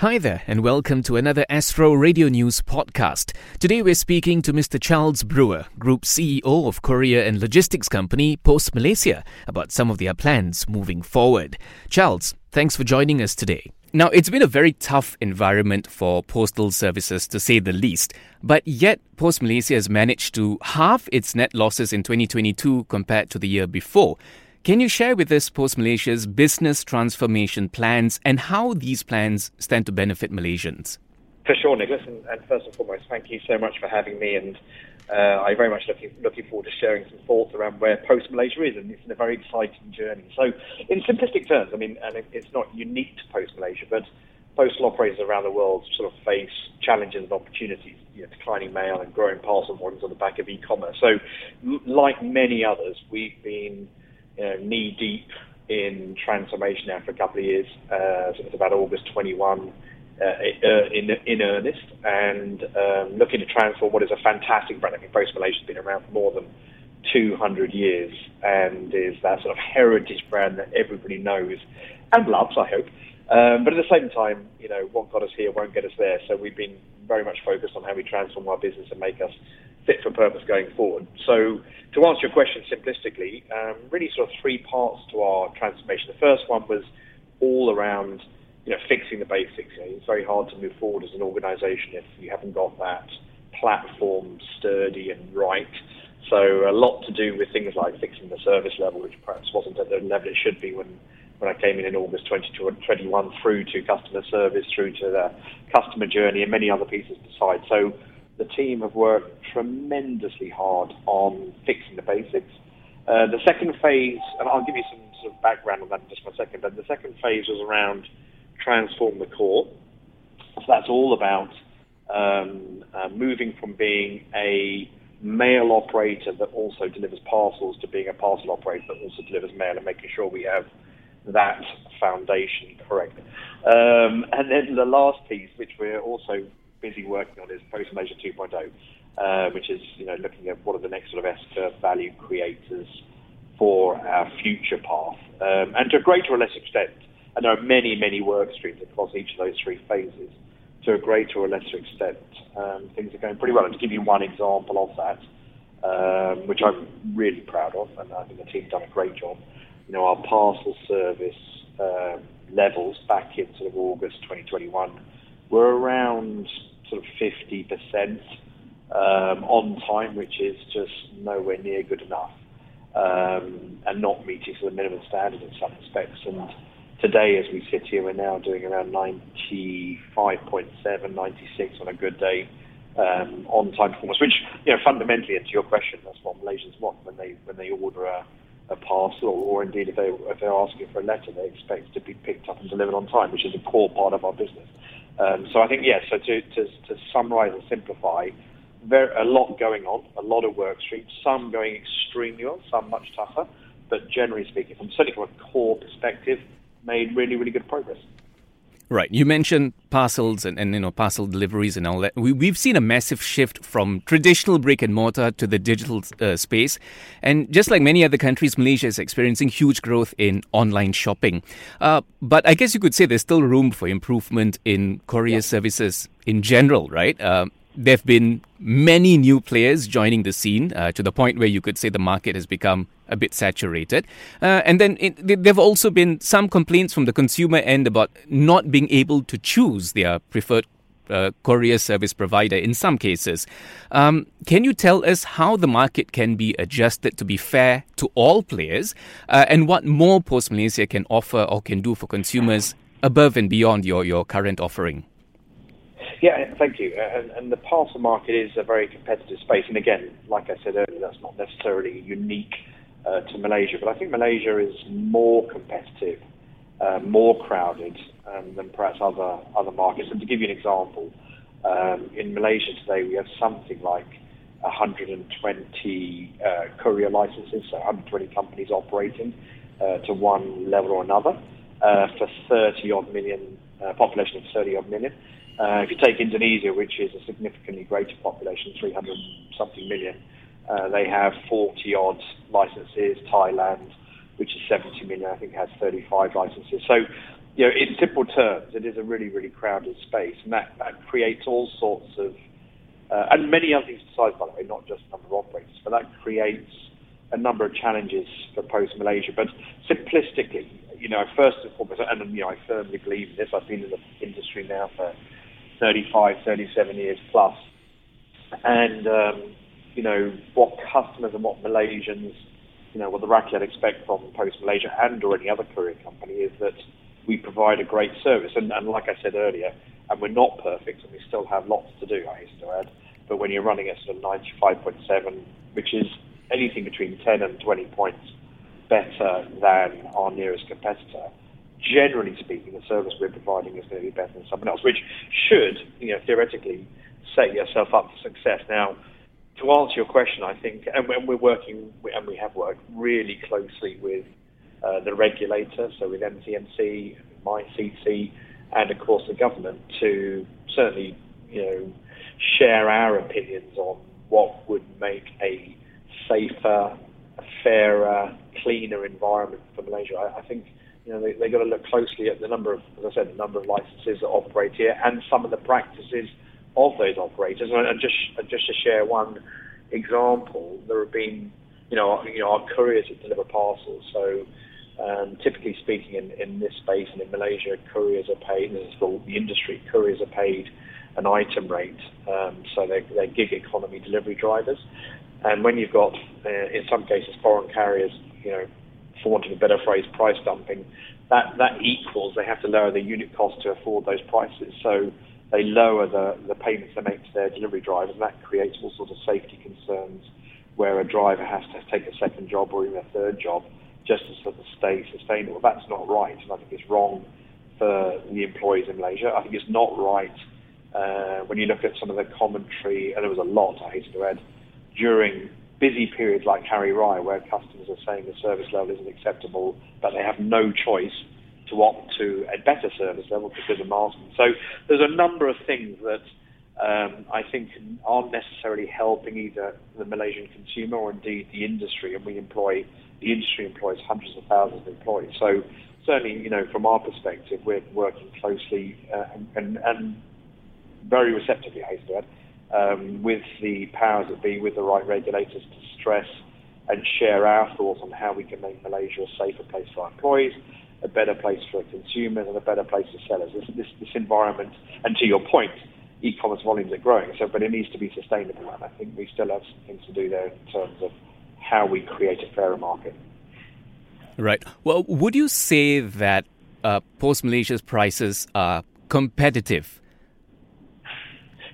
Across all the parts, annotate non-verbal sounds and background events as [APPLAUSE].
Hi there, and welcome to another Astro Radio News podcast. Today we're speaking to Mr. Charles Brewer, Group CEO of courier and logistics company Pos Malaysia, about some of their plans moving forward. Charles, thanks for joining us today. Now, it's been a very tough environment for postal services to say the least, but yet Pos Malaysia has managed to halve its net losses in 2022 compared to the year before. Can you share with us Pos Malaysia's business transformation plans and how these plans stand to benefit Malaysians? For sure, Nicholas. And, and first and foremost, thank you so much for having me. And uh, I'm very much looking looking forward to sharing some thoughts around where Pos Malaysia is, and it's a very exciting journey. So, in simplistic terms, I mean, and it's not unique to Pos Malaysia, but postal operators around the world sort of face challenges and opportunities, you know, declining mail and growing parcel volumes on the back of e-commerce. So, like many others, we've been you know, knee deep in transformation now for a couple of years. Uh, so it's about August 21 uh, uh, in in earnest, and um, looking to transform what is a fantastic brand. I mean, Pos Malaysia has been around for more than 200 years and is that sort of heritage brand that everybody knows and loves, I hope. Um, but at the same time, you know, what got us here won't get us there. So we've been very much focused on how we transform our business and make us fit for purpose going forward. So to answer your question simplistically, um, really sort of three parts to our transformation. The first one was all around, you know, fixing the basics. You know, it's very hard to move forward as an organisation if you haven't got that platform sturdy and right. So a lot to do with things like fixing the service level, which perhaps wasn't at the level it should be when when I came in in August 2021 through to customer service, through to the customer journey, and many other pieces besides. So the team have worked tremendously hard on fixing the basics. Uh, the second phase, and I'll give you some sort of background on that in just a second, but the second phase was around transform the core. So that's all about um, uh, moving from being a mail operator that also delivers parcels to being a parcel operator that also delivers mail and making sure we have that foundation correct. Um, and then the last piece, which we're also busy working on, is Pos Malaysia 2.0, uh, which is you know looking at what are the next sort of S-curve value creators for our future path. Um, and to a greater or less extent, and there are many, many work streams across each of those three phases, to a greater or lesser extent, um, things are going pretty well. And to give you one example of that, um, which I'm really proud of, and I think the team's done a great job, you know, our parcel service uh, levels back in sort of August 2021 were around sort of 50% um, on time, which is just nowhere near good enough, um, and not meeting sort of minimum standard in some respects. And today, as we sit here, we're now doing around 95.7, 96 on a good day um, on time performance, which you know fundamentally, and to your question, that's what Malaysians want when they when they order a a parcel, or indeed if, they, if they're asking for a letter, they expect to be picked up and delivered on time, which is a core part of our business. Um, so I think, yes, so to, to, to summarise and simplify, very, a lot going on, a lot of work streams, some going extremely well, some much tougher, but generally speaking, from certainly from a core perspective, made really, really good progress. Right. You mentioned parcels and, and you know parcel deliveries and all that. We, we've seen a massive shift from traditional brick and mortar to the digital uh, space, and just like many other countries, Malaysia is experiencing huge growth in online shopping. Uh, but I guess you could say there's still room for improvement in courier yeah. services in general, right? Uh, there have been many new players joining the scene uh, to the point where you could say the market has become a bit saturated. Uh, and then it, there have also been some complaints from the consumer end about not being able to choose their preferred uh, courier service provider in some cases. Um, can you tell us how the market can be adjusted to be fair to all players uh, and what more Pos Malaysia can offer or can do for consumers above and beyond your, your current offering? Yeah, thank you. And, and, the parcel market is a very competitive space. And again, like I said earlier, that's not necessarily unique uh, to Malaysia, but I think Malaysia is more competitive, uh, more crowded um, than perhaps other other markets. And to give you an example, um, in Malaysia today we have something like 120 uh, courier licenses, so 120 companies operating uh, to one level or another uh, for 30 odd million population of 30 odd million. If you take Indonesia, which is a significantly greater population, 300 something million, uh, they have 40 odd licenses. Thailand, which is 70 million, I think has 35 licenses. So you know, in simple terms, it is a really, really crowded space, and that, that creates all sorts of, uh, and many other things besides, by the way, not just number of operators, but that creates a number of challenges for Pos Malaysia. But simplistically, you know, first and foremost, and you know, I firmly believe in this. I've been in the industry now for 35, 37 years plus, and um, you know what customers and what Malaysians, you know, what the Rakyat expect from Pos Malaysia and or any other courier company is that we provide a great service. And, and like I said earlier, and we're not perfect, and we still have lots to do. I used to add, but when you're running at sort of 95.7, which is anything between 10 and 20 points better than our nearest competitor, generally speaking, the service we're providing is going to be better than someone else, which should, you know, theoretically set yourself up for success. Now, to answer your question, I think, and we're working, and we have worked really closely with uh, the regulator, so with MCMC, MyCC, and of course the government to certainly, you know, share our opinions on what would make a safer, fairer, cleaner environment for Malaysia. I, I think you know they, they've got to look closely at the number of, as I said, the number of licenses that operate here and some of the practices of those operators. And, and just and just to share one example, there have been you know you know our couriers that deliver parcels. So um, typically speaking, in, in this space and in Malaysia, couriers are paid. This is the industry. Couriers are paid an item rate, um, so they're, they're gig economy delivery drivers. And when you've got, uh, in some cases, foreign carriers, you know, for want of a better phrase, price dumping, that, that equals they have to lower the unit cost to afford those prices. So they lower the, the payments they make to their delivery drivers, and that creates all sorts of safety concerns where a driver has to take a second job or even a third job just to sort of stay sustainable. That's not right, and I think it's wrong for the employees in Malaysia. I think it's not right uh, when you look at some of the commentary, and there was a lot, I hate to add, during busy periods like Hari Raya, where customers are saying the service level isn't acceptable, but they have no choice to opt to a better service level because of masking. So there's a number of things that um, I think aren't necessarily helping either the Malaysian consumer or indeed the industry, and we employ the industry employs hundreds of thousands of employees. So certainly, you know, from our perspective, we're working closely uh, and, and, very receptively, I to um, with the powers that be, with the right regulators to stress and share our thoughts on how we can make Malaysia a safer place for our employees, a better place for consumers, and a better place for sellers. This, this, this environment, and to your point, e-commerce volumes are growing, so but it needs to be sustainable, and I think we still have some things to do there in terms of how we create a fairer market. Right. Well, would you say that uh, Pos Malaysia's prices are competitive?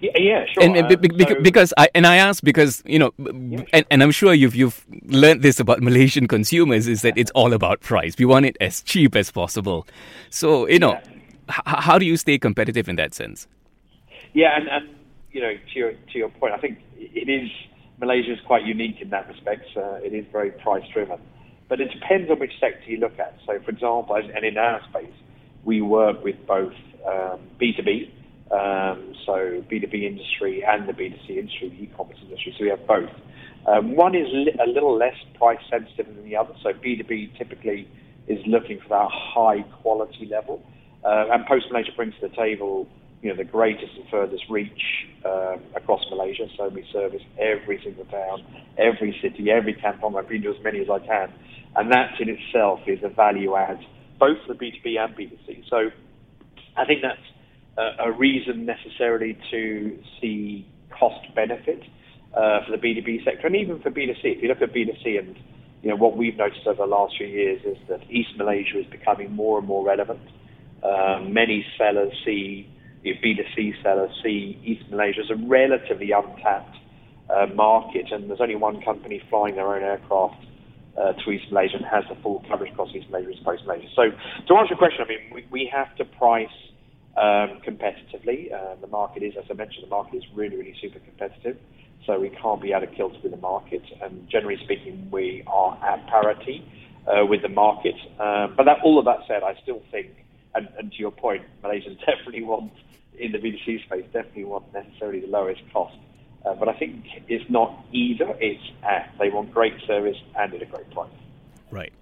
Yeah, yeah sure. And, be, so, because I and I ask because you know, yeah, sure. and, and I'm sure you've you've learned this about Malaysian consumers is that it's all about price. We want it as cheap as possible. So you know, yeah. h- how do you stay competitive in that sense? Yeah, and, and you know, to your to your point, I think it is Malaysia is quite unique in that respect. Uh, it is very price driven, but it depends on which sector you look at. So, for example, and in our space, we work with both um, B2B, um, so B2B industry and the B2C industry, the e-commerce industry. So we have both. Um, one is li- a little less price sensitive than the other. So B2B typically is looking for that high quality level, uh, and Post Malaysia brings to the table you know, the greatest and furthest reach um, across Malaysia. So we service every single town, every city, every kampong. I've been to as many as I can. And that in itself is a value add, both for the B2B and B2C. So I think that's a, a reason necessarily to see cost benefit uh, for the B2B sector and even for B2C. If you look at B2C and you know, what we've noticed over the last few years is that East Malaysia is becoming more and more relevant. Um, many sellers see you know, B2C sellers see East Malaysia as a relatively untapped uh, market, and there's only one company flying their own aircraft uh, to East Malaysia and has the full coverage across East Malaysia opposed to Malaysia. So to answer your question, I mean, we, we have to price um, competitively. Uh, the market is, as I mentioned, the market is really, really super competitive. So we can't be out of kilter with the market. And generally speaking, we are at parity uh, with the market. Um, but that, all of that said, I still think, and, and to your point, Malaysians [LAUGHS] definitely want in the B2C space definitely want necessarily the lowest cost. Uh, but I think it's not either. It's at. They want great service and at a great price. Right.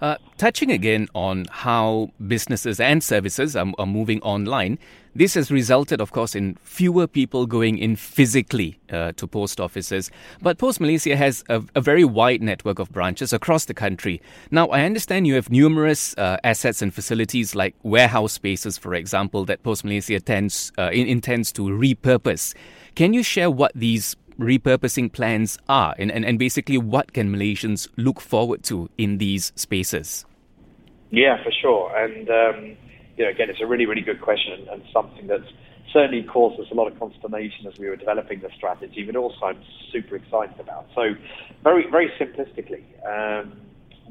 Uh, touching again on how businesses and services are, are, moving online, this has resulted, of course, in fewer people going in physically uh, to post offices. But Pos Malaysia has a, a, very wide network of branches across the country. Now, I understand you have numerous uh, assets and facilities like warehouse spaces, for example, that Pos Malaysia tends, uh, in, intends to repurpose. Can you share what these repurposing plans are and, and, and basically what can Malaysians look forward to in these spaces? Yeah, for sure. And, um, you know, again, it's a really, really good question and something that's certainly caused us a lot of consternation as we were developing the strategy, but also I'm super excited about. So, very, very simplistically, um,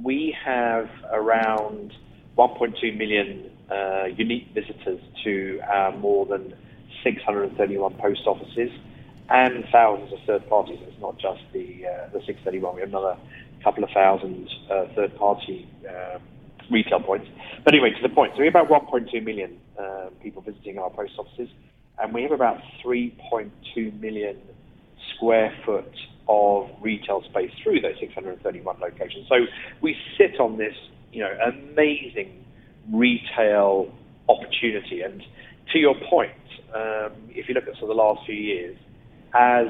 we have around 1.2 million uh, unique visitors to our more than 631 post offices and thousands of third parties. It's not just the uh, the 631. We have another couple of thousand uh, third party um, retail points. But anyway, to the point. So we have about 1.2 million uh, people visiting our post offices, and we have about 3.2 million square foot of retail space through those 631 locations. So we sit on this, you know, amazing retail opportunity. And to your point, um, if you look at sort of the last few years, as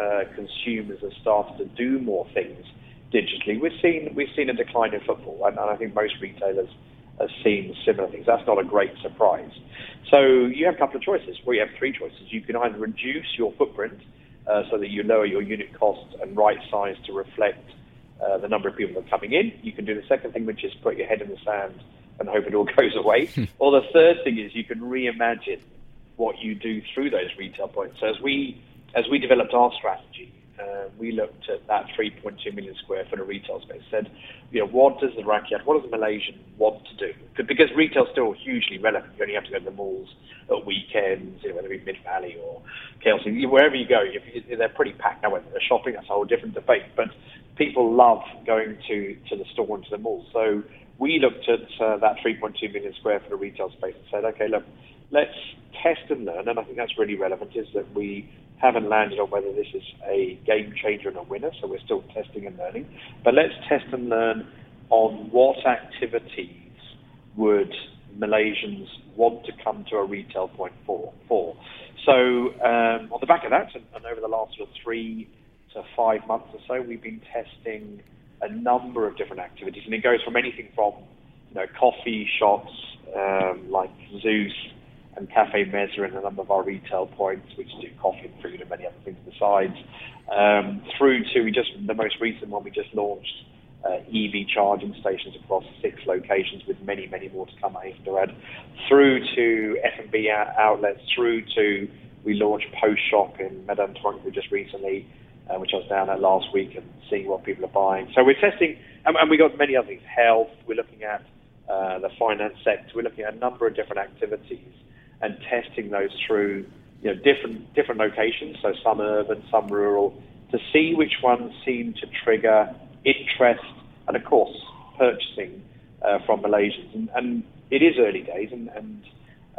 uh, consumers have started to do more things digitally, we've seen we've seen a decline in footfall, and, and I think most retailers have seen similar things. That's not a great surprise. So you have a couple of choices. Well, you have three choices. You can either reduce your footprint uh, so that you lower your unit costs and right size to reflect uh, the number of people that are coming in. You can do the second thing, which is put your head in the sand and hope it all [LAUGHS] goes away. or the third thing is you can reimagine what you do through those retail points. So as we as we developed our strategy, uh, we looked at that 3.2 million square foot of retail space. Said, you know, what does the Rakyat, what does the Malaysian want to do? Because retail's still hugely relevant. You only have to go to the malls at weekends, you know, whether it be Mid Valley or KLCC, wherever you go, you, they're pretty packed. Now, whether they're shopping, that's a whole different debate. But people love going to to the store and to the mall. So we looked at uh, that 3.2 million square foot of retail space and said, okay, look, let's test and learn. And I think that's really relevant. Is that we haven't landed on whether this is a game changer and a winner, so we're still testing and learning. But let's test and learn on what activities would Malaysians want to come to a retail point for. for. So um, on the back of that, and, and over the last sort of three to five months or so, we've been testing a number of different activities, and it goes from anything from you know coffee shops um, like ZUS and Cafe Meza and a number of our retail points, which do coffee and food and many other things besides, um, through to we just the most recent one we just launched. Uh, EV charging stations across six locations, with many, many more to come. I have to add, through to F&B outlets, through to we launched Post Shop in Medan Toronto just recently, uh, which I was down at last week and seeing what people are buying. So we're testing, and, and we got many other things. Health, we're looking at uh, the finance sector, we're looking at a number of different activities and testing those through you know different different locations, so some urban, some rural, to see which ones seem to trigger interest and of course purchasing uh, from Malaysians. And, and, it is early days, and, and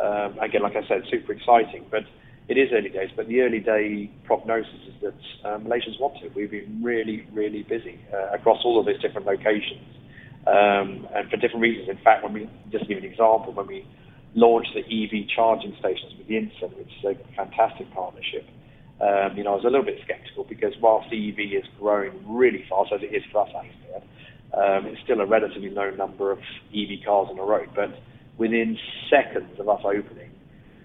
um, again, like I said, super exciting, but it is early days. But the early day prognosis is that uh, Malaysians want it. We've been really, really busy uh, across all of these different locations, um, and for different reasons. In fact, when we just give an example, when we launched the EV charging stations with Yinson, which is a fantastic partnership. Um, you know, I was a little bit sceptical because whilst the EV is growing really fast, as it is for us, I um, it's still a relatively low number of EV cars on the road. But within seconds of us opening,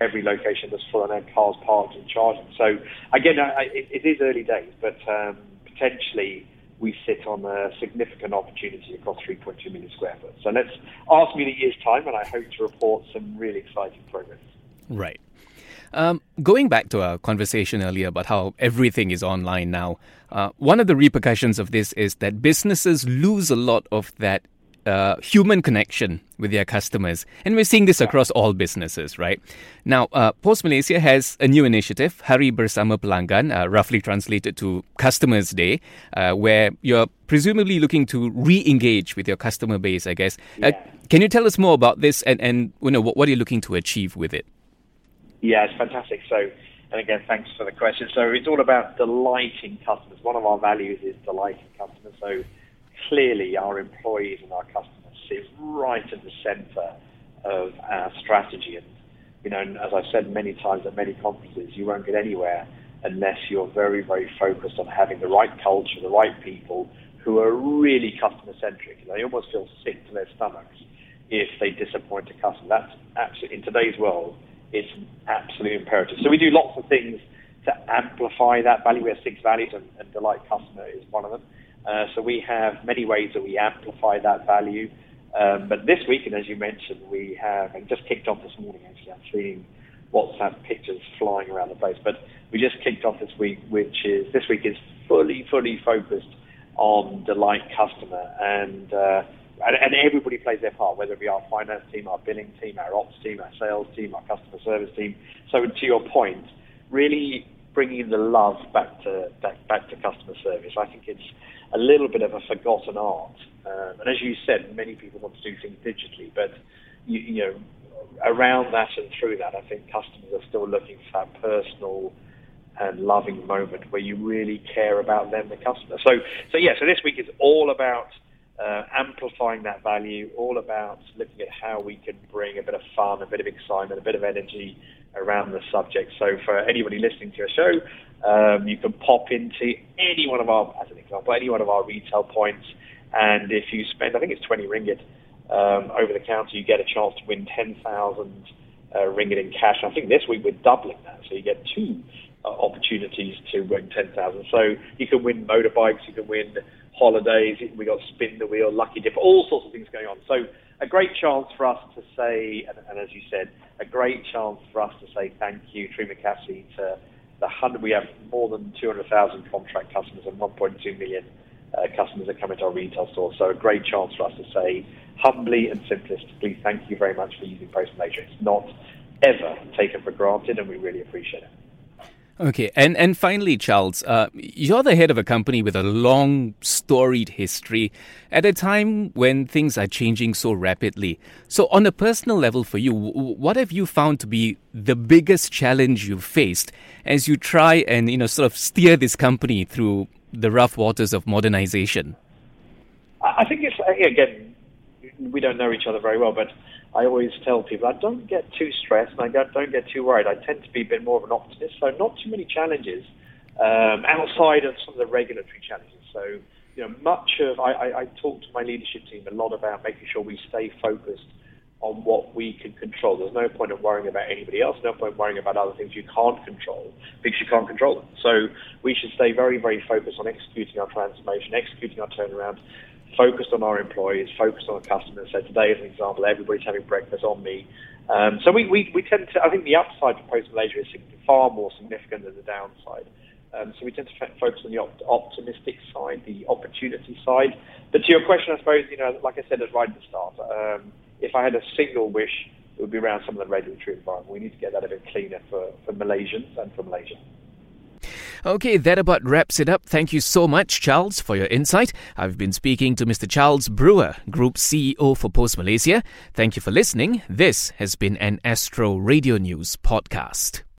every location was full and had cars parked and charging. So again, I, it, it is early days, but um, potentially we sit on a significant opportunity across 3.2 million square foot. So let's ask me in a year's time, and I hope to report some really exciting progress. Right. Um, going back to our conversation earlier about how everything is online now, uh, one of the repercussions of this is that businesses lose a lot of that uh, human connection with their customers. And we're seeing this across all businesses, right? Now, uh, Pos Malaysia has a new initiative, Hari Bersama Pelanggan, uh, roughly translated to Customers Day, uh, where you're presumably looking to re engage with your customer base, I guess. Uh, yeah. can you tell us more about this and, and you know, what, what are you looking to achieve with it? Yeah, it's fantastic. So, and again, thanks for the question. So, it's all about delighting customers. One of our values is delighting customers. So, clearly our employees and our customers sit right at the centre of our strategy. And you know, and as I've said many times at many conferences, you won't get anywhere unless you're very, very focused on having the right culture, the right people who are really customer centric. They almost feel sick to their stomachs if they disappoint a customer. That's absolutely in today's world, it's absolutely imperative. So we do lots of things to amplify that value. We have six values, and, and delight customer is one of them. Uh, so we have many ways that we amplify that value. Um, but this week, and as you mentioned, we have, and just kicked off this morning actually, I'm seeing WhatsApp pictures flying around the place. But we just kicked off this week, which is, this week is fully, fully focused on delight customer. And, uh, and, and everybody plays their part, whether it be our finance team, our billing team, our ops team, our sales team, our customer service team. So to your point, really bringing the love back to back, back to customer service. I think it's a little bit of a forgotten art. Um, and as you said, many people want to do things digitally, but you, you know, around that and through that, I think customers are still looking for that personal and loving moment where you really care about them, the customer. So, so yeah. So this week is all about uh, amplifying that value, all about looking at how we can bring a bit of fun, a bit of excitement, a bit of energy around the subject. So for anybody listening to a show, um, you can pop into any one of our, as an example, any one of our retail points, and if you spend, I think it's 20 ringgit um, over the counter, you get a chance to win 10,000 uh, ringgit in cash. And I think this week we're doubling that, so you get two uh, opportunities to win 10,000. So you can win motorbikes, you can win holidays, we got spin the wheel, lucky dip, all sorts of things going on. So a great chance for us to say, and, and as you said, a great chance for us to say thank you, Terima to the hundred. We have more than 200,000 contract customers and 1.2 million uh, customers that come into our retail stores. So a great chance for us to say humbly and simplistically, thank you very much for using Pos. It's not ever taken for granted, and we really appreciate it. Okay, and, and finally, Charles, uh, you're the head of a company with a long, storied history at a time when things are changing so rapidly. So, on a personal level for you, what have you found to be the biggest challenge you've faced as you try and you know sort of steer this company through the rough waters of modernization? I think it's again, we don't know each other very well, but I always tell people I don't get too stressed and I don't get too worried. I tend to be a bit more of an optimist, so not too many challenges um, outside of some of the regulatory challenges. So, you know, much of I, I, I talk to my leadership team a lot about making sure we stay focused on what we can control. There's no point in worrying about anybody else, no point in worrying about other things you can't control because you can't control them. So we should stay very, very focused on executing our transformation, executing our turnaround, focused on our employees, focused on our customers. So today, as an example, everybody's having breakfast on me. Um, so we, we, we tend to, I think the upside for Pos Malaysia is far more significant than the downside. Um, so we tend to focus on the op- optimistic side, the opportunity side. But to your question, I suppose, you know, like I said right at the start, um, if I had a single wish, it would be around some of the regulatory environment. We need to get that a bit cleaner for, for Malaysians and for Malaysia. Okay, that about wraps it up. Thank you so much, Charles, for your insight. I've been speaking to Mr. Charles Brewer, Group CEO for Pos Malaysia. Thank you for listening. This has been an Astro Radio News podcast.